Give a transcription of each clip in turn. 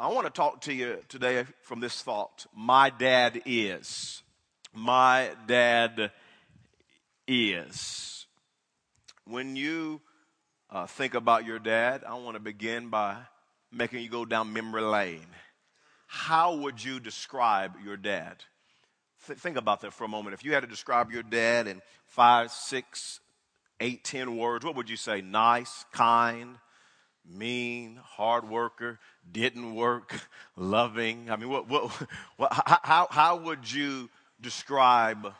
I want to talk to you today from this thought. My dad is. My dad is. When you uh, think about your dad, I want to begin by making you go down memory lane. How would you describe your dad? Th- think about that for a moment. If you had to describe your dad in five, six, eight, ten words, what would you say? Nice, kind, mean, hard worker, didn't work, loving. I mean, what, what, what, how, how would you describe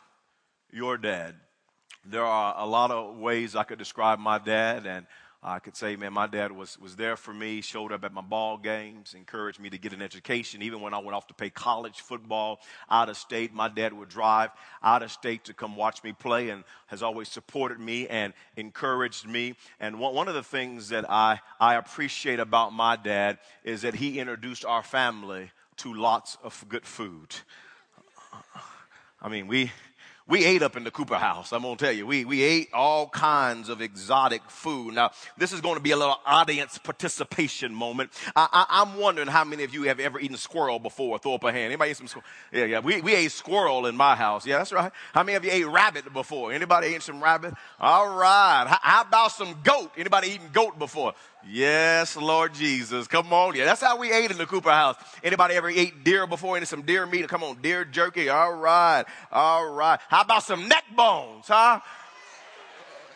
your dad? There are a lot of ways I could describe my dad, and I could say, man, my dad was, was there for me, showed up at my ball games, encouraged me to get an education. Even when I went off to play college football out of state, my dad would drive out of state to come watch me play and has always supported me and encouraged me. And one, one of the things that I, I appreciate about my dad is that he introduced our family to lots of good food. I mean, we, we ate up in the Cooper house. I'm going to tell you, we, we ate all kinds of exotic food. Now, this is going to be a little audience participation moment. I, am wondering how many of you have ever eaten squirrel before? Throw up a hand. Anybody eat some squirrel? Yeah, yeah. We, we ate squirrel in my house. Yeah, that's right. How many of you ate rabbit before? Anybody ate some rabbit? All right. How, how about some goat? Anybody eaten goat before? Yes, Lord Jesus. Come on. Yeah, that's how we ate in the Cooper house. Anybody ever ate deer before? Any some deer meat? Come on, deer jerky. All right. All right. How about some neck bones, huh?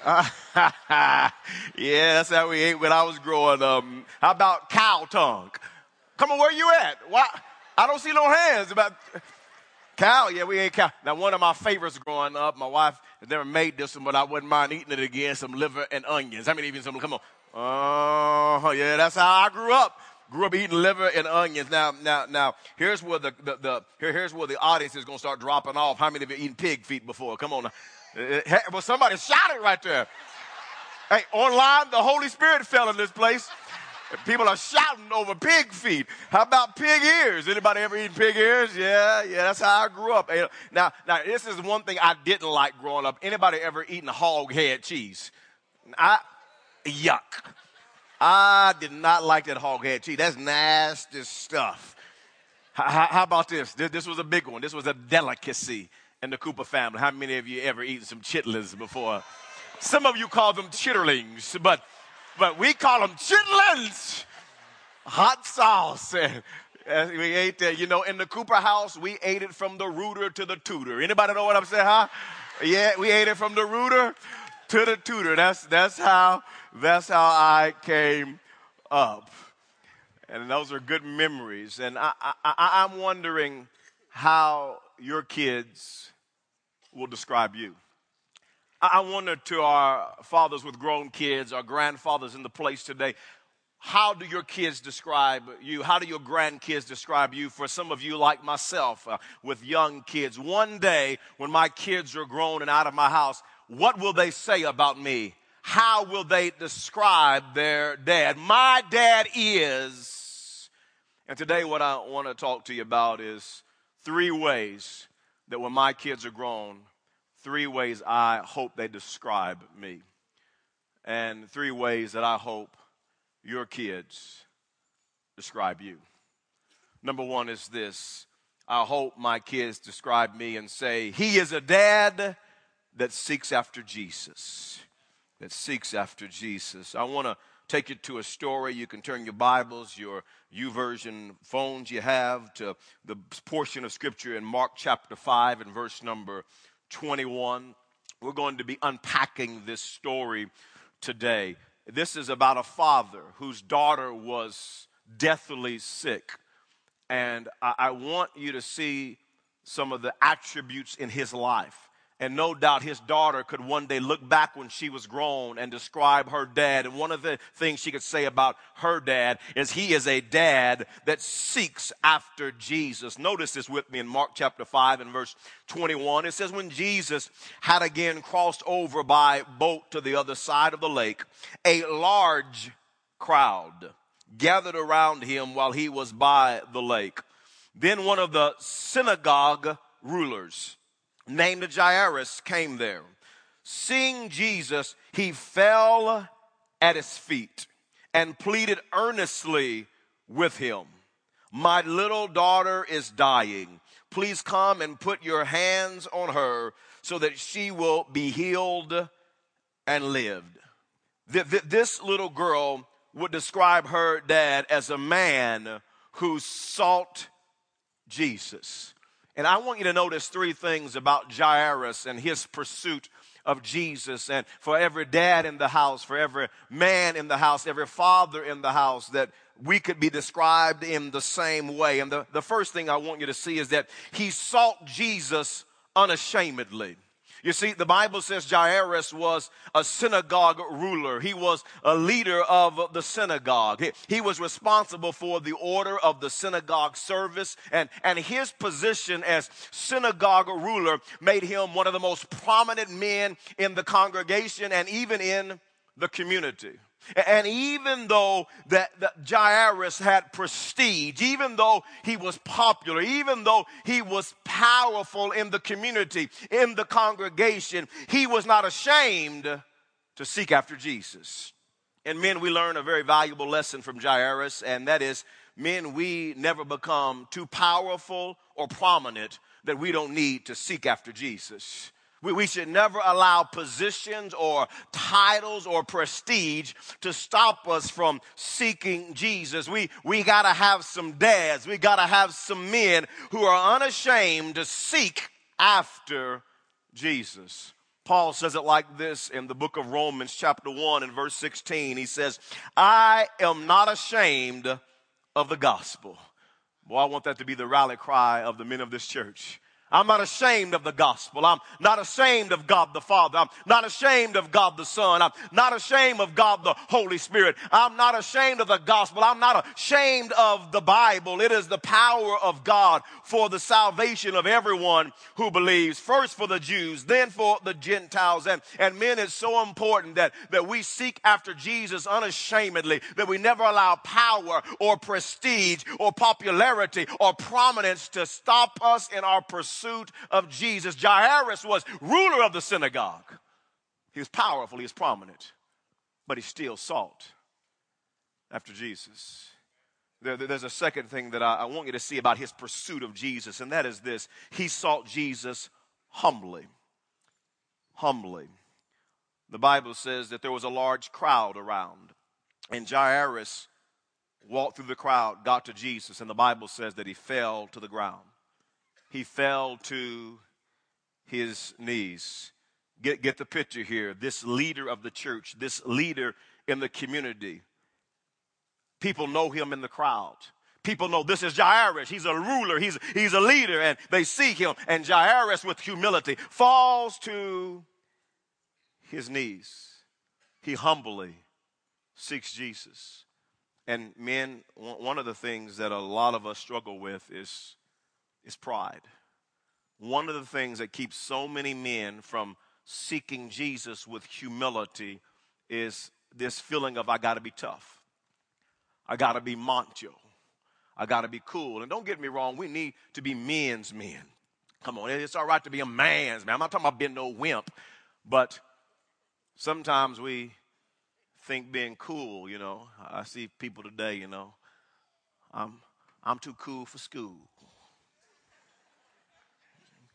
Uh, yeah, that's how we ate when I was growing up. How about cow tongue? Come on, where you at? Why? I don't see no hands. About cow, yeah, we ate cow. Now, one of my favorites growing up, my wife never made this one, but I wouldn't mind eating it again. Some liver and onions. I mean, even some? Come on, Oh, yeah, that's how I grew up. Grew up eating liver and onions. Now, now, now, here's where the, the, the here, here's where the audience is going to start dropping off. How many of you have eaten pig feet before? Come on. Now. Eh, eh, well, somebody shouted right there. Hey, online, the Holy Spirit fell in this place. People are shouting over pig feet. How about pig ears? Anybody ever eaten pig ears? Yeah, yeah, that's how I grew up. Eh, now, now this is one thing I didn't like growing up. Anybody ever eaten hog head cheese? I, yuck. I did not like that hog head cheese. That's nasty stuff. How, how, about this? this? This was a big one. This was a delicacy in the Cooper family. How many of you ever eaten some chitlins before? Some of you call them chitterlings, but but we call them chitlins. Hot sauce. And we ate that. You know, in the Cooper house, we ate it from the rooter to the tutor. Anybody know what I'm saying, huh? Yeah, we ate it from the rooter to the tutor. That's that's how that's how I came up. And those are good memories. And I, I, I'm wondering how your kids will describe you. I wonder to our fathers with grown kids, our grandfathers in the place today, how do your kids describe you? How do your grandkids describe you? For some of you, like myself, uh, with young kids, one day when my kids are grown and out of my house, what will they say about me? How will they describe their dad? My dad is. And today, what I want to talk to you about is three ways that when my kids are grown, three ways I hope they describe me. And three ways that I hope your kids describe you. Number one is this I hope my kids describe me and say, He is a dad that seeks after Jesus that seeks after Jesus. I want to take you to a story. You can turn your Bibles, your YouVersion phones you have to the portion of Scripture in Mark chapter 5 and verse number 21. We're going to be unpacking this story today. This is about a father whose daughter was deathly sick. And I, I want you to see some of the attributes in his life. And no doubt his daughter could one day look back when she was grown and describe her dad. And one of the things she could say about her dad is he is a dad that seeks after Jesus. Notice this with me in Mark chapter 5 and verse 21. It says, When Jesus had again crossed over by boat to the other side of the lake, a large crowd gathered around him while he was by the lake. Then one of the synagogue rulers, named Jairus came there. Seeing Jesus, he fell at his feet and pleaded earnestly with him. My little daughter is dying. Please come and put your hands on her so that she will be healed and lived. This little girl would describe her dad as a man who sought Jesus. And I want you to notice three things about Jairus and his pursuit of Jesus. And for every dad in the house, for every man in the house, every father in the house, that we could be described in the same way. And the, the first thing I want you to see is that he sought Jesus unashamedly. You see, the Bible says Jairus was a synagogue ruler. He was a leader of the synagogue. He, he, was responsible for the order of the synagogue service, and, and his position as synagogue ruler made him one of the most prominent men in the congregation and even in the community. And even though that, that Jairus had prestige, even though he was popular, even though he was powerful in the community, in the congregation, he was not ashamed to seek after Jesus. And men, we learn a very valuable lesson from Jairus, and that is men, we never become too powerful or prominent that we don't need to seek after Jesus. We, we should never allow positions or titles or prestige to stop us from seeking Jesus. We, we got to have some dads. We got to have some men who are unashamed to seek after Jesus. Paul says it like this in the book of Romans, chapter 1, and verse 16. He says, I am not ashamed of the gospel. Boy, I want that to be the rally cry of the men of this church. I'm not ashamed of the gospel. I'm not ashamed of God the Father. I'm not ashamed of God the Son. I'm not ashamed of God the Holy Spirit. I'm not ashamed of the gospel. I'm not ashamed of the Bible. It is the power of God for the salvation of everyone who believes. First for the Jews, then for the Gentiles. And, and men, it's so important that, that we seek after Jesus unashamedly, that we never allow power or prestige or popularity or prominence to stop us in our pursuit pursuit of Jesus. Jairus was ruler of the synagogue. He was powerful, he was prominent, but he still sought after Jesus. There, there's a second thing that I, I want you to see about his pursuit of Jesus, and that is this he sought Jesus humbly. Humbly. The Bible says that there was a large crowd around, and Jairus walked through the crowd, got to Jesus, and the Bible says that he fell to the ground he fell to his knees. Get, get the picture here. This leader of the church, this leader in the community, people know him in the crowd. People know this is Jairus. He's a ruler. He's, he's a leader, and they seek him. And Jairus, with humility, falls to his knees. He humbly seeks Jesus. And men, one of the things that a lot of us struggle with is is pride. One of the things that keeps so many men from seeking Jesus with humility is this feeling of, I got to be tough. I got to be macho. I got to be cool. And don't get me wrong, we need to be men's men. Come on, it's all right to be a man's man. I'm not talking about being no wimp, but sometimes we think being cool, you know. I see people today, you know, I'm, I'm too cool for school.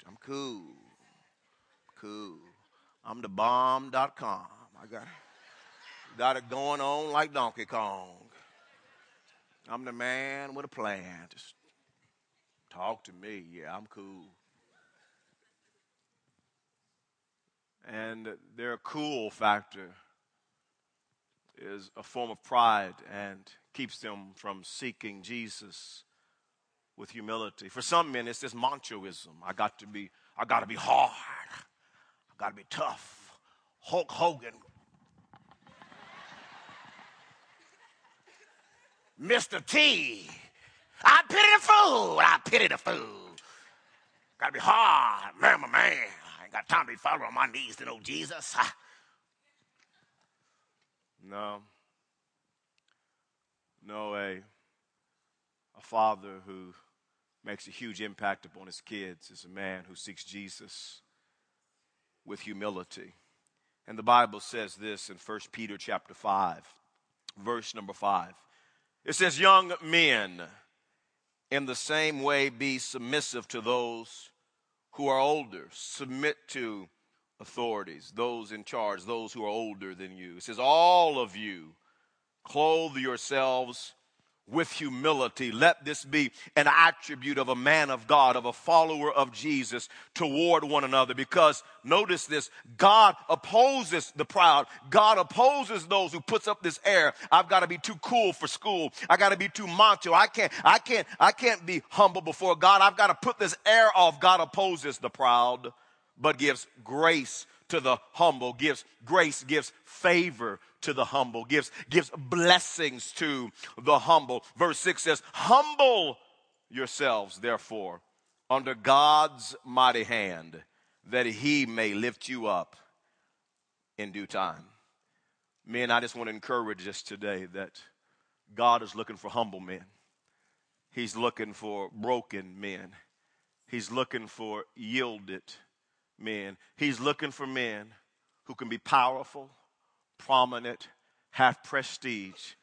I'm cool. Cool. I'm the bomb.com. I got, it. got it going on like Donkey Kong. I'm the man with a plan. Just talk to me. Yeah, I'm cool. And their cool factor is a form of pride and keeps them from seeking Jesus with humility. For some men, it's this machoism. I got to be, I got to be hard. I got to be tough. Hulk Hogan. Mr. T. I pity the fool. I pity the fool. Got to be hard. Man, my man. I ain't got time to be falling on my knees to know Jesus. No. No way. A father who makes a huge impact upon his kids is a man who seeks Jesus with humility. And the Bible says this in 1 Peter chapter 5, verse number 5. It says, Young men, In the same way, be submissive to those who are older. Submit to authorities, those in charge, those who are older than you. It says, All of you clothe yourselves with humility. Let this be an attribute of a man of God, of a follower of Jesus toward one another. Because notice this, God opposes the proud. God opposes those who puts up this air. I've got to be too cool for school. I got to be too macho. I can't, I can't, I can't be humble before God. I've got to put this air off. God opposes the proud, but gives grace to the humble, gives grace, gives favor to the humble, gives, gives blessings to the humble. Verse 6 says, Humble yourselves, therefore, under God's mighty hand, that he may lift you up in due time. Men, I just want to encourage us today that God is looking for humble men. He's looking for broken men. He's looking for yielded men. He's looking for men who can be powerful, prominent, have prestige,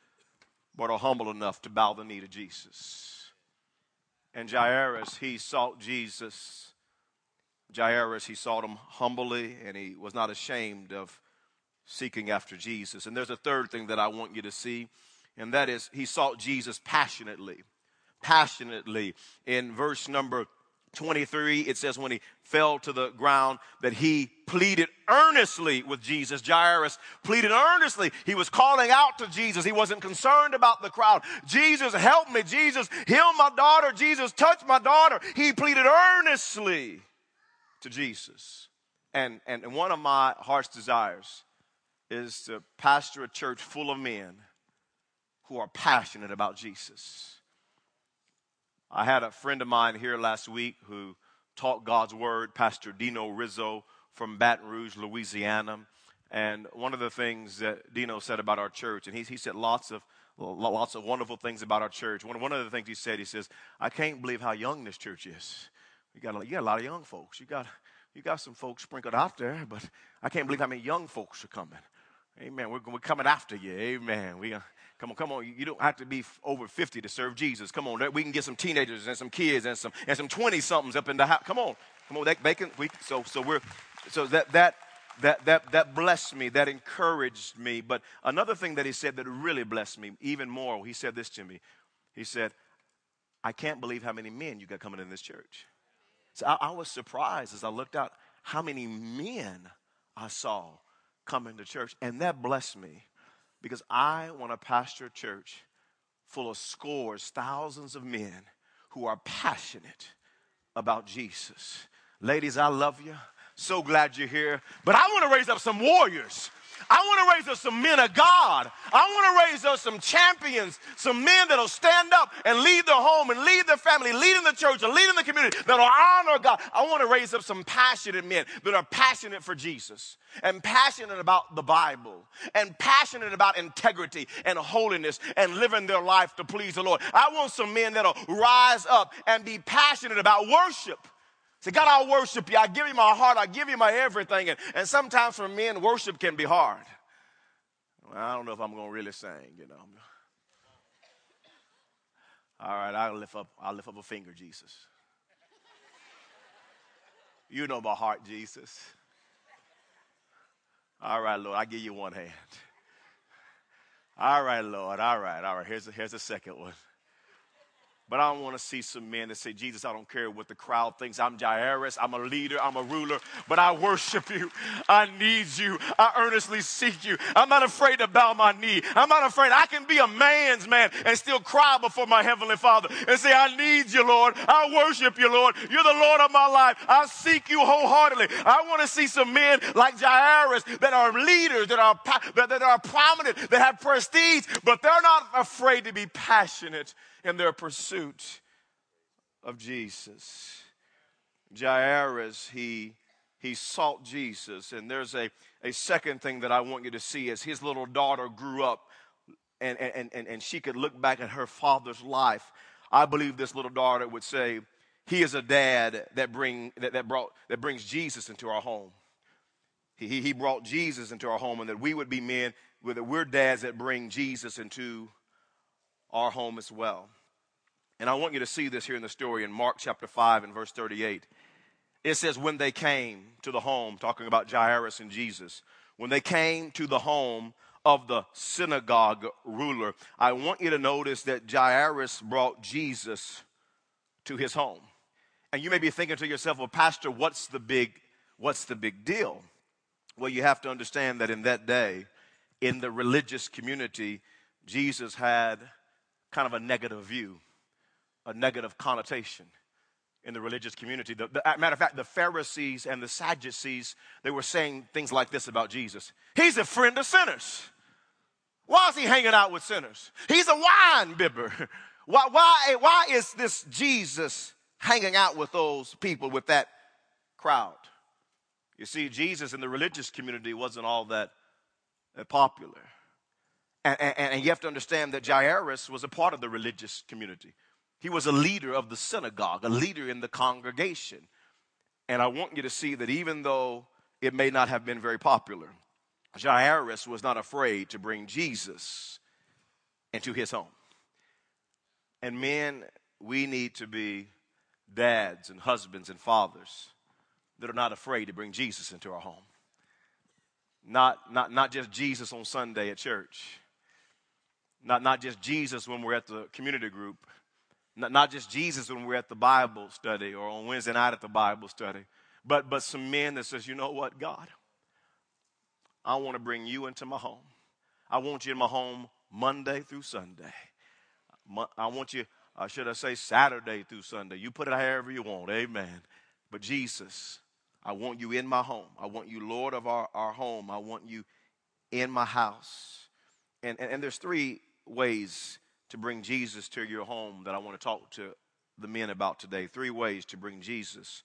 but are humble enough to bow the knee to Jesus. And Jairus, he sought Jesus. Jairus, he sought him humbly, and he was not ashamed of seeking after Jesus. And there's a third thing that I want you to see, and that is he sought Jesus passionately. Passionately. In verse number 23, it says when he fell to the ground that he pleaded earnestly with Jesus. Jairus pleaded earnestly. He was calling out to Jesus. He wasn't concerned about the crowd. Jesus, help me. Jesus, heal my daughter. Jesus, touch my daughter. He pleaded earnestly to Jesus. And, and one of my heart's desires is to pastor a church full of men who are passionate about Jesus I had a friend of mine here last week who taught God's word, Pastor Dino Rizzo from Baton Rouge, Louisiana. And one of the things that Dino said about our church, and he, he said lots of lots of wonderful things about our church. One, one of the things he said, he says, I can't believe how young this church is. You got, a, you got a lot of young folks. You got, you got some folks sprinkled out there, but I can't believe how many young folks are coming. Amen. We're, we're coming after you. Amen. We, Come on, come on. You don't have to be over 50 to serve Jesus. Come on. We can get some teenagers and some kids and some and some 20 somethings up in the house. Come on. Come on. They, can we so so we're so that that that that that blessed me, that encouraged me. But another thing that he said that really blessed me even more, he said this to me. He said, I can't believe how many men you got coming in this church. So I, I was surprised as I looked out how many men I saw coming to church. And that blessed me because I want to pastor a church full of scores, thousands of men who are passionate about Jesus. Ladies, I love you. So glad you're here. But I want to raise up some warriors I want to raise up some men of God. I want to raise up some champions, some men that'll stand up and lead their home and lead their family, lead in the church and lead in the community, that'll honor God. I want to raise up some passionate men that are passionate for Jesus and passionate about the Bible and passionate about integrity and holiness and living their life to please the Lord. I want some men that'll rise up and be passionate about worship. Say, God, I'll worship you. I give you my heart. I give you my everything. And, and sometimes for men, worship can be hard. Well, I don't know if I'm going to really sing, you know. All right, I'll lift up, I'll lift up a finger, Jesus. You know my heart, Jesus. All right, Lord, I give you one hand. All right, Lord. All right, all right. Here's a, here's a second one. But I don't want to see some men that say, Jesus, I don't care what the crowd thinks. I'm Jairus. I'm a leader. I'm a ruler. But I worship you. I need you. I earnestly seek you. I'm not afraid to bow my knee. I'm not afraid. I can be a man's man and still cry before my heavenly father and say, I need you, Lord. I worship you, Lord. You're the Lord of my life. I seek you wholeheartedly. I want to see some men like Jairus that are leaders, that are, that are prominent, that have prestige, but they're not afraid to be passionate in their pursuit of Jesus. Jairus, he, he sought Jesus. And there's a, a second thing that I want you to see as his little daughter grew up and, and, and, and she could look back at her father's life. I believe this little daughter would say, he is a dad that, bring, that, that, brought, that brings Jesus into our home. He, he brought Jesus into our home, and that we would be men, that we're dads that bring Jesus into our home as well. And I want you to see this here in the story in Mark chapter 5 and verse 38. It says, When they came to the home, talking about Jairus and Jesus, when they came to the home of the synagogue ruler, I want you to notice that Jairus brought Jesus to his home. And you may be thinking to yourself, well, Pastor, what's the big, what's the big deal? Well, you have to understand that in that day, in the religious community, Jesus had kind of a negative view, a negative connotation in the religious community. The, the, matter of fact, the Pharisees and the Sadducees, they were saying things like this about Jesus. He's a friend of sinners. Why is he hanging out with sinners? He's a wine bibber. Why, why, why is this Jesus hanging out with those people, with that crowd? You see, Jesus in the religious community wasn't all that, that popular. And, and, and, you have to understand that Jairus was a part of the religious community. He was a leader of the synagogue, a leader in the congregation. And I want you to see that even though it may not have been very popular, Jairus was not afraid to bring Jesus into his home. And men, we need to be dads and husbands and fathers that are not afraid to bring Jesus into our home. Not, not, not just Jesus on Sunday at church, not, not just Jesus when we're at the community group, not, not just Jesus when we're at the Bible study or on Wednesday night at the Bible study, but, but some men that says, you know what, God, I want to bring you into my home. I want you in my home Monday through Sunday. I want you, uh, should I say, Saturday through Sunday. You put it however you want. Amen. But Jesus, I want you in my home. I want you Lord of our, our home. I want you in my house. And, and, and there's three ways to bring Jesus to your home that I want to talk to the men about today. Three ways to bring Jesus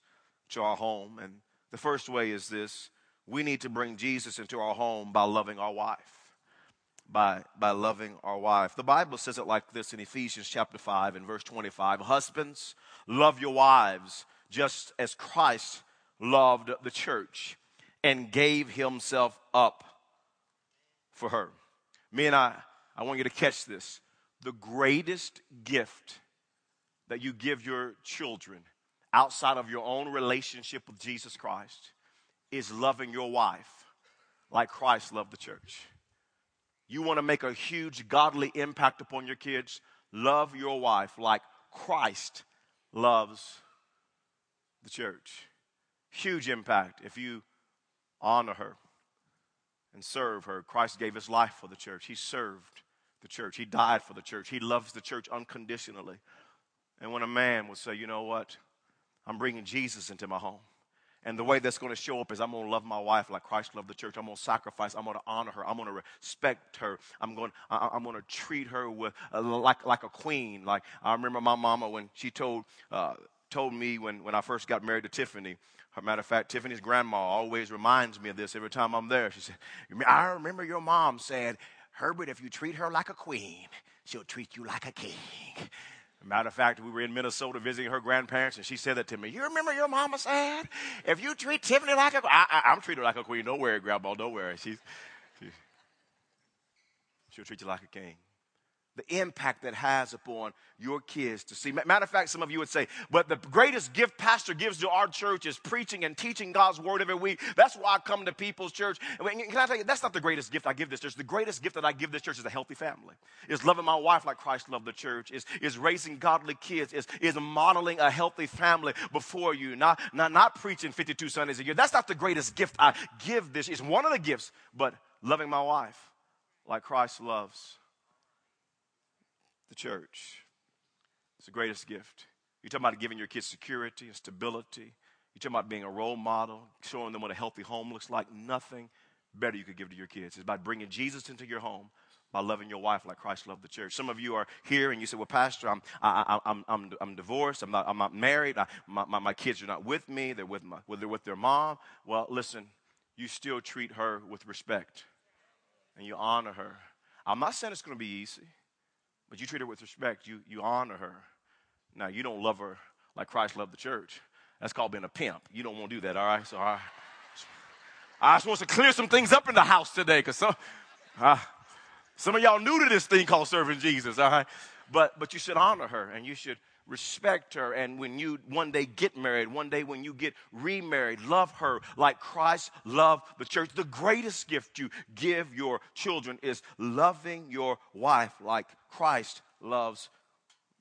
to our home. And the first way is this we need to bring Jesus into our home by loving our wife. By, by loving our wife. The Bible says it like this in Ephesians chapter 5 and verse 25 Husbands, love your wives just as Christ loved the church and gave himself up for her. Me and I, I want you to catch this. The greatest gift that you give your children outside of your own relationship with Jesus Christ is loving your wife like Christ loved the church. You want to make a huge godly impact upon your kids? Love your wife like Christ loves the church. Huge impact if you honor her and serve her. Christ gave his life for the church. He served the church. He died for the church. He loves the church unconditionally. And when a man would say, you know what? I'm bringing Jesus into my home. And the way that's going to show up is I'm going to love my wife like Christ loved the church. I'm going to sacrifice. I'm going to honor her. I'm going to respect her. I'm going, I, I'm going to treat her with, uh, like, like a queen. Like I remember my mama when she told, uh, told me when, when I first got married to Tiffany. As matter of fact, Tiffany's grandma always reminds me of this every time I'm there. She said, I remember your mom said, Herbert, if you treat her like a queen, she'll treat you like a king. Matter of fact, we were in Minnesota visiting her grandparents, and she said that to me. You remember your mama said, if you treat Tiffany like a, I'm treated like a queen. Don't worry, Grandma, don't worry. She's, she, she'll treat you like a king the impact that has upon your kids to see. Matter of fact, some of you would say, but the greatest gift pastor gives to our church is preaching and teaching God's word every week. That's why I come to people's church. Can I tell you, that's not the greatest gift I give this church. The greatest gift that I give this church is a healthy family. Is loving my wife like Christ loved the church. Is, is raising godly kids. Is, is modeling a healthy family before you. Not, not, not preaching 52 Sundays a year. That's not the greatest gift I give this. It's one of the gifts, but loving my wife like Christ loves the church. It's the greatest gift. You're talking about giving your kids security and stability. You're talking about being a role model, showing them what a healthy home looks like. Nothing better you could give to your kids. It's by bringing Jesus into your home by loving your wife like Christ loved the church. Some of you are here and you say, Well, Pastor, I'm, I, I, I'm, I'm, I'm divorced. I'm not, I'm not married. I, my, my, my, kids are not with me. They're with, my, they're with their mom. Well, listen, you still treat her with respect and you honor her. I'm not saying it's going to be easy but you treat her with respect. You, you honor her. Now, you don't love her like Christ loved the church. That's called being a pimp. You don't want to do that, all right? So, I, I just want to clear some things up in the house today because some, uh, some of y'all new to this thing called serving Jesus, all right? but, but you should honor her and you should respect her. And when you one day get married, one day when you get remarried, love her like Christ loved the church. The greatest gift you give your children is loving your wife like Christ loves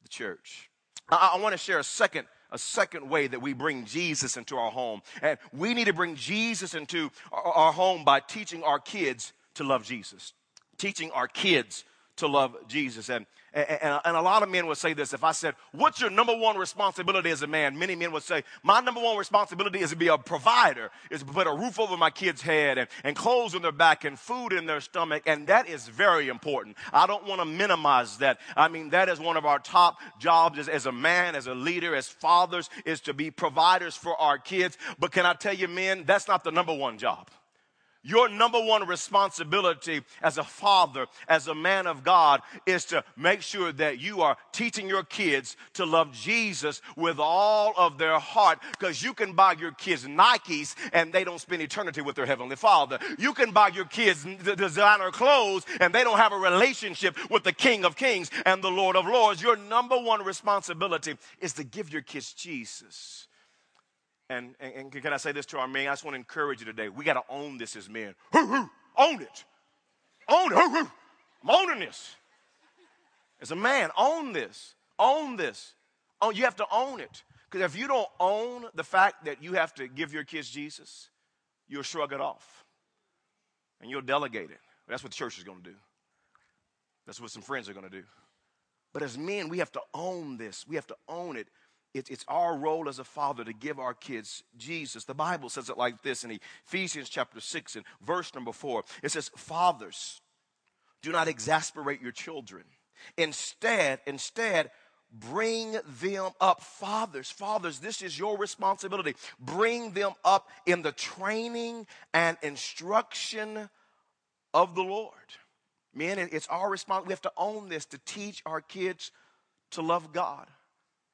the church. I, I want to share a second a second way that we bring Jesus into our home. And we need to bring Jesus into our, our home by teaching our kids to love Jesus. Teaching our kids to love Jesus. And, and, and, a lot of men would say this if I said, What's your number one responsibility as a man? Many men would say, My number one responsibility is to be a provider, is to put a roof over my kid's head and, and clothes on their back and food in their stomach. And that is very important. I don't want to minimize that. I mean, that is one of our top jobs as, as a man, as a leader, as fathers, is to be providers for our kids. But can I tell you, men, that's not the number one job. Your number one responsibility as a father, as a man of God, is to make sure that you are teaching your kids to love Jesus with all of their heart. Because you can buy your kids Nikes and they don't spend eternity with their Heavenly Father. You can buy your kids designer clothes and they don't have a relationship with the King of Kings and the Lord of Lords. Your number one responsibility is to give your kids Jesus. And, and, and, can I say this to our men? I just want to encourage you today. We got to own this as men. Own it. Own it. I'm owning this. As a man, own this. Own this. Oh, you have to own it. Because if you don't own the fact that you have to give your kids Jesus, you'll shrug it off. And you'll delegate it. That's what the church is going to do. That's what some friends are going to do. But as men, we have to own this. We have to own it it's our role as a father to give our kids Jesus. The Bible says it like this in Ephesians chapter 6 and verse number 4. It says, Fathers, do not exasperate your children. Instead, instead, bring them up. Fathers, fathers, this is your responsibility. Bring them up in the training and instruction of the Lord. Men, it's our responsibility. We have to own this to teach our kids to love God.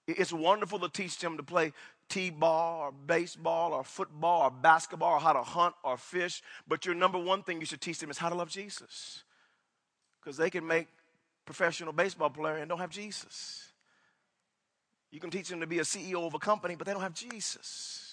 It's wonderful to teach them to play t-ball or baseball or football or basketball or how to hunt or fish. But your number one thing you should teach them is how to love Jesus. Because they can make professional baseball player and don't have Jesus. You can teach them to be a CEO of a company, but they don't have Jesus.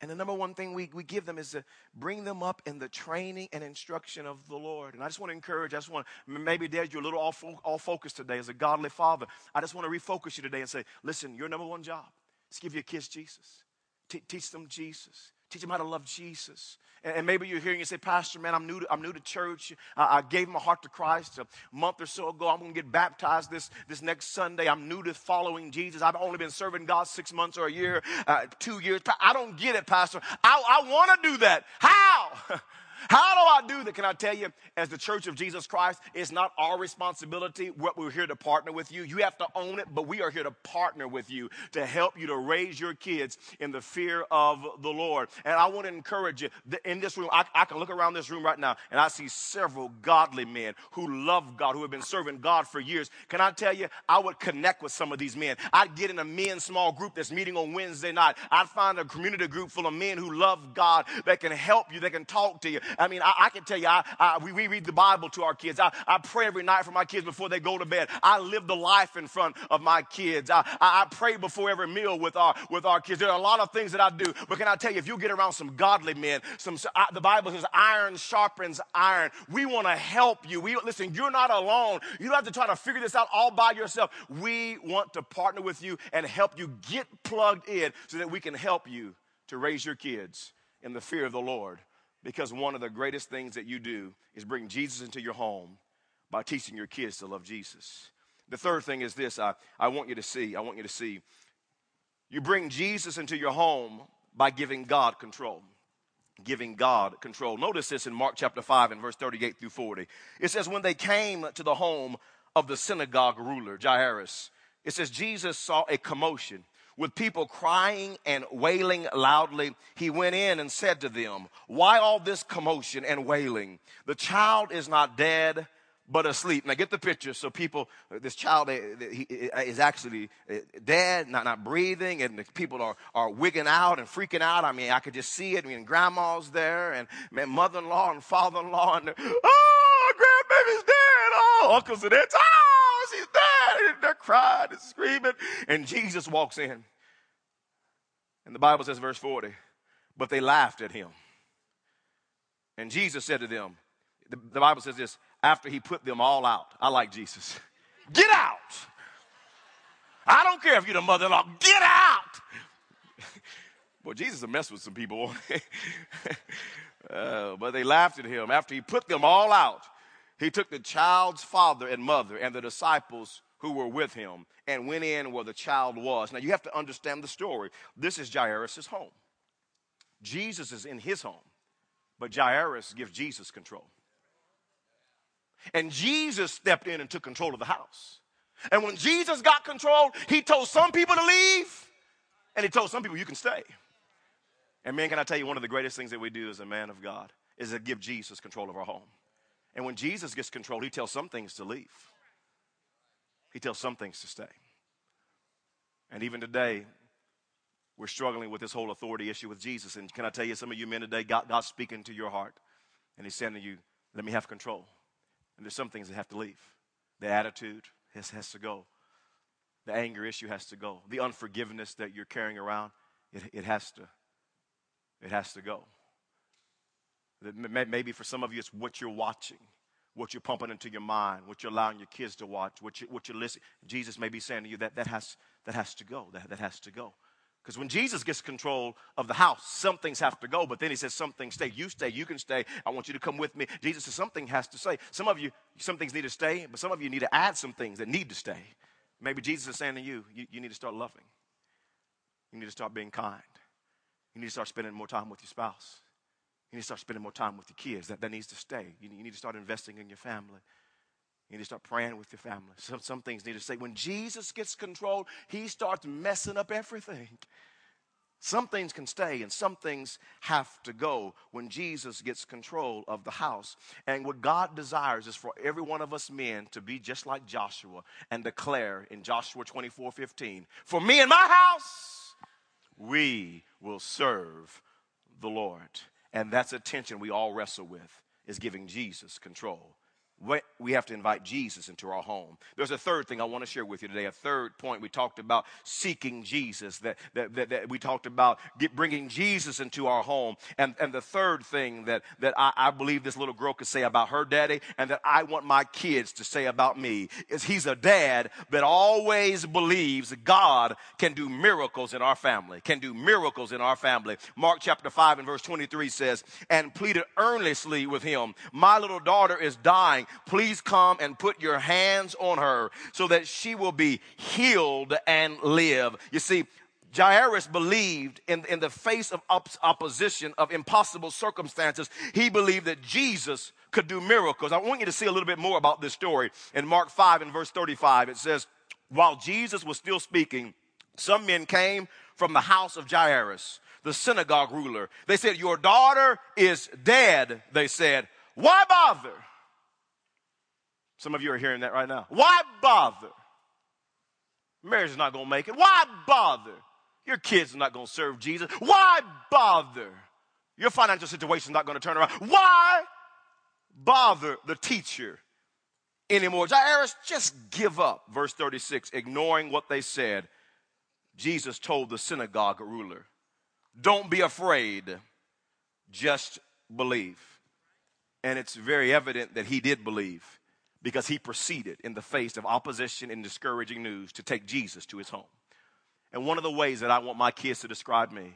And the number one thing we, we give them is to bring them up in the training and instruction of the Lord. And I just want to encourage, I just want maybe Dad, you're a little off, off focus today as a godly father. I just want to refocus you today and say, listen, your number one job is give your kids Jesus. teach them Jesus. Teach them how to love Jesus. And, maybe you're hearing you say, Pastor, man, I'm new to, I'm new to church. I, I gave my heart to Christ a month or so ago. I'm going to get baptized this, this next Sunday. I'm new to following Jesus. I've only been serving God six months or a year, uh, two years. I don't get it, Pastor. I, I want to do that. How? How do I do that? Can I tell you, as the church of Jesus Christ, it's not our responsibility. What we're here to partner with you. You have to own it, but we are here to partner with you to help you to raise your kids in the fear of the Lord. And I want to encourage you in this room. I, I can look around this room right now and I see several godly men who love God, who have been serving God for years. Can I tell you, I would connect with some of these men. I'd get in a men's small group that's meeting on Wednesday night. I'd find a community group full of men who love God that can help you, that can talk to you. I mean, I, I can tell you, I, I, we, we read the Bible to our kids. I, I pray every night for my kids before they go to bed. I live the life in front of my kids. I, I, I pray before every meal with our, with our kids. There are a lot of things that I do. But can I tell you, if you get around some godly men, some, the Bible says iron sharpens iron. We want to help you. We, listen, you're not alone. You don't have to try to figure this out all by yourself. We want to partner with you and help you get plugged in so that we can help you to raise your kids in the fear of the Lord because one of the greatest things that you do is bring Jesus into your home by teaching your kids to love Jesus. The third thing is this I, I want you to see. I want you to see. You bring Jesus into your home by giving God control. Giving God control. Notice this in Mark chapter 5 and verse 38 through 40. It says, When they came to the home of the synagogue ruler, Jairus, it says, Jesus saw a commotion with people crying and wailing loudly, he went in and said to them, Why all this commotion and wailing? The child is not dead, but asleep. Now get the picture. So people, this child eh, eh, eh, is actually dead, not, not breathing, and the people are, are wigging out and freaking out. I mean, I could just see it. I mean, grandma's there, and mother-in-law and father-in-law, and oh, grandbaby's dead. Oh, uncle's are dead. Oh, dead. they're crying and screaming. And Jesus walks in. And the Bible says, verse 40, but they laughed at him. And Jesus said to them, the, the Bible says this, after he put them all out. I like Jesus. Get out. I don't care if you're the mother in law, get out. Well, Jesus will mess with some people. uh, but they laughed at him. After he put them all out, he took the child's father and mother and the disciples who were with him and went in where the child was. Now, you have to understand the story. This is Jairus' home. Jesus is in his home, but Jairus gives Jesus control. And Jesus stepped in and took control of the house. And when Jesus got control, he told some people to leave, and he told some people, you can stay. And man, can I tell you, one of the greatest things that we do as a man of God is to give Jesus control of our home. And when Jesus gets control, he tells some things to leave, he tells some things to stay. And even today, we're struggling with this whole authority issue with Jesus. And can I tell you, some of you men today, God, God's speaking to your heart, and He's saying to you, let me have control. And there's some things that have to leave. The attitude has, has to go. The anger issue has to go. The unforgiveness that you're carrying around, it, it has to, it has to go. Maybe for some of you, it's what you're watching, what you're pumping into your mind, what you're allowing your kids to watch, what, you, what you're listening. Jesus may be saying to you that that has, that has to go. That, that has to go. Because when Jesus gets control of the house, some things have to go, but then he says, Some things stay. You stay, you can stay. I want you to come with me. Jesus says, Something has to stay. Some of you, some things need to stay, but some of you need to add some things that need to stay. Maybe Jesus is saying to you, you, you need to start loving. You need to start being kind. You need to start spending more time with your spouse. You need to start spending more time with your kids. That, that needs to stay. You, you need to start investing in your family. You need to start praying with your family. Some, some things need to stay. When Jesus gets control, he starts messing up everything. Some things can stay and some things have to go when Jesus gets control of the house. And what God desires is for every one of us men to be just like Joshua and declare in Joshua 24 15, For me and my house, we will serve the Lord. And that's a tension we all wrestle with, is giving Jesus control we have to invite Jesus into our home. There's a third thing I want to share with you today. A third point we talked about seeking Jesus, that, that, that, that we talked about get, bringing Jesus into our home. And, and the third thing that, that I, I believe this little girl could say about her daddy and that I want my kids to say about me is he's a dad that always believes God can do miracles in our family, can do miracles in our family. Mark chapter 5 and verse 23 says, and pleaded earnestly with him, My little daughter is dying please come and put your hands on her so that she will be healed and live. You see, Jairus believed in, in the face of op- opposition, of impossible circumstances, he believed that Jesus could do miracles. I want you to see a little bit more about this story. In Mark 5 and verse 35, it says, While Jesus was still speaking, some men came from the house of Jairus, the synagogue ruler. They said, Your daughter is dead, they said. Why bother? Some of you are hearing that right now. Why bother? Marriage is not going to make it. Why bother? Your kids are not going to serve Jesus. Why bother? Your financial situation is not going to turn around. Why bother the teacher anymore? Jairus, just give up. Verse 36, ignoring what they said, Jesus told the synagogue ruler, Don't be afraid, just believe. And it's very evident that he did believe because he proceeded in the face of opposition and discouraging news to take Jesus to his home. And one of the ways that I want my kids to describe me,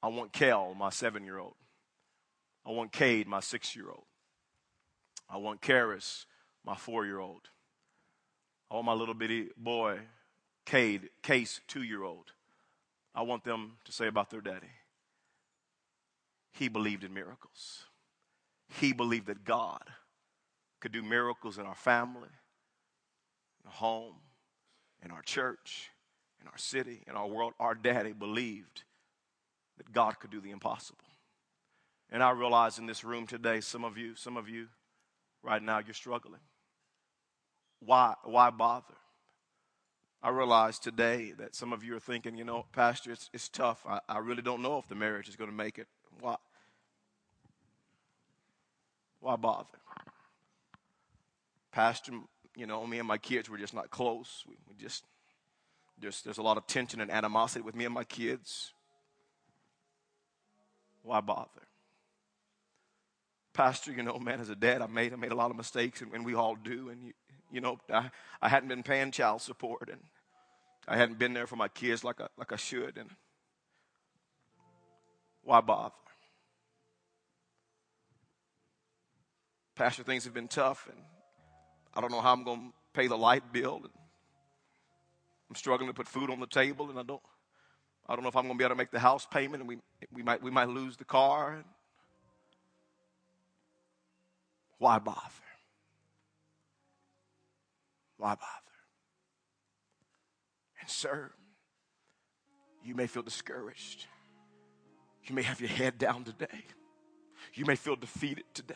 I want Kel, my seven year old. I want Cade, my six year old. I want Karis, my four year old. I want my little bitty boy, Cade, Case, two year old. I want them to say about their daddy. He believed in miracles. He believed that God could do miracles in our family, in our home, in our church, in our city, in our world. Our daddy believed that God could do the impossible. And I realize in this room today, some of you, some of you right now, you're struggling. Why, why bother? I realize today that some of you are thinking, you know, Pastor, it's, it's tough. I, I really don't know if the marriage is going to make it. Why? Why bother? Pastor, you know, me and my kids were just not close. We, we just, there's, there's a lot of tension and animosity with me and my kids. Why bother? Pastor, you know, man, as a dad, I made, I made a lot of mistakes, and, and we all do. And, you, you know, I, I hadn't been paying child support, and I hadn't been there for my kids like I, like I should. And why bother? Pastor, things have been tough, and I don't know how I'm going to pay the light bill. I'm struggling to put food on the table, and I don't, I don't know if I'm going to be able to make the house payment, and we, we, might, we might lose the car. Why bother? Why bother? And, sir, you may feel discouraged. You may have your head down today. You may feel defeated today.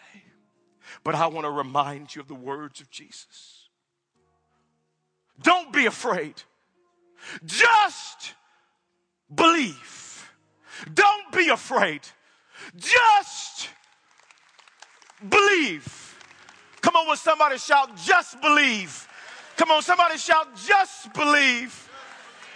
But I want to remind you of the words of Jesus. Don't be afraid. Just believe. Don't be afraid. Just believe. Come on, will somebody shout, just believe? Come on, somebody shout, just believe.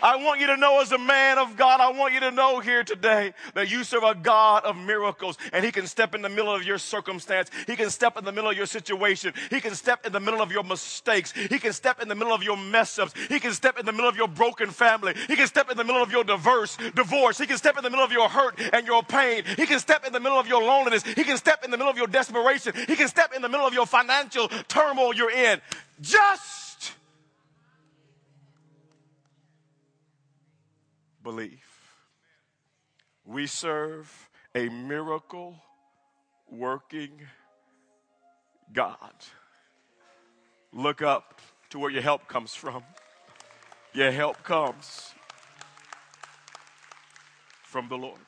I want you to know, as a man of God, I want you to know here today that you serve a God of miracles and He can step in the middle of your circumstance. He can step in the middle of your situation. He can step in the middle of your mistakes. He can step in the middle of your mess ups. He can step in the middle of your broken family. He can step in the middle of your divorce. divorce. He can step in the middle of your hurt and your pain. He can step in the middle of your loneliness. He can step in the middle of your desperation. He can step in the middle of your financial turmoil you're in. Just believe. We serve a miracle working God. Look up to where your help comes from. Your help comes from the Lord.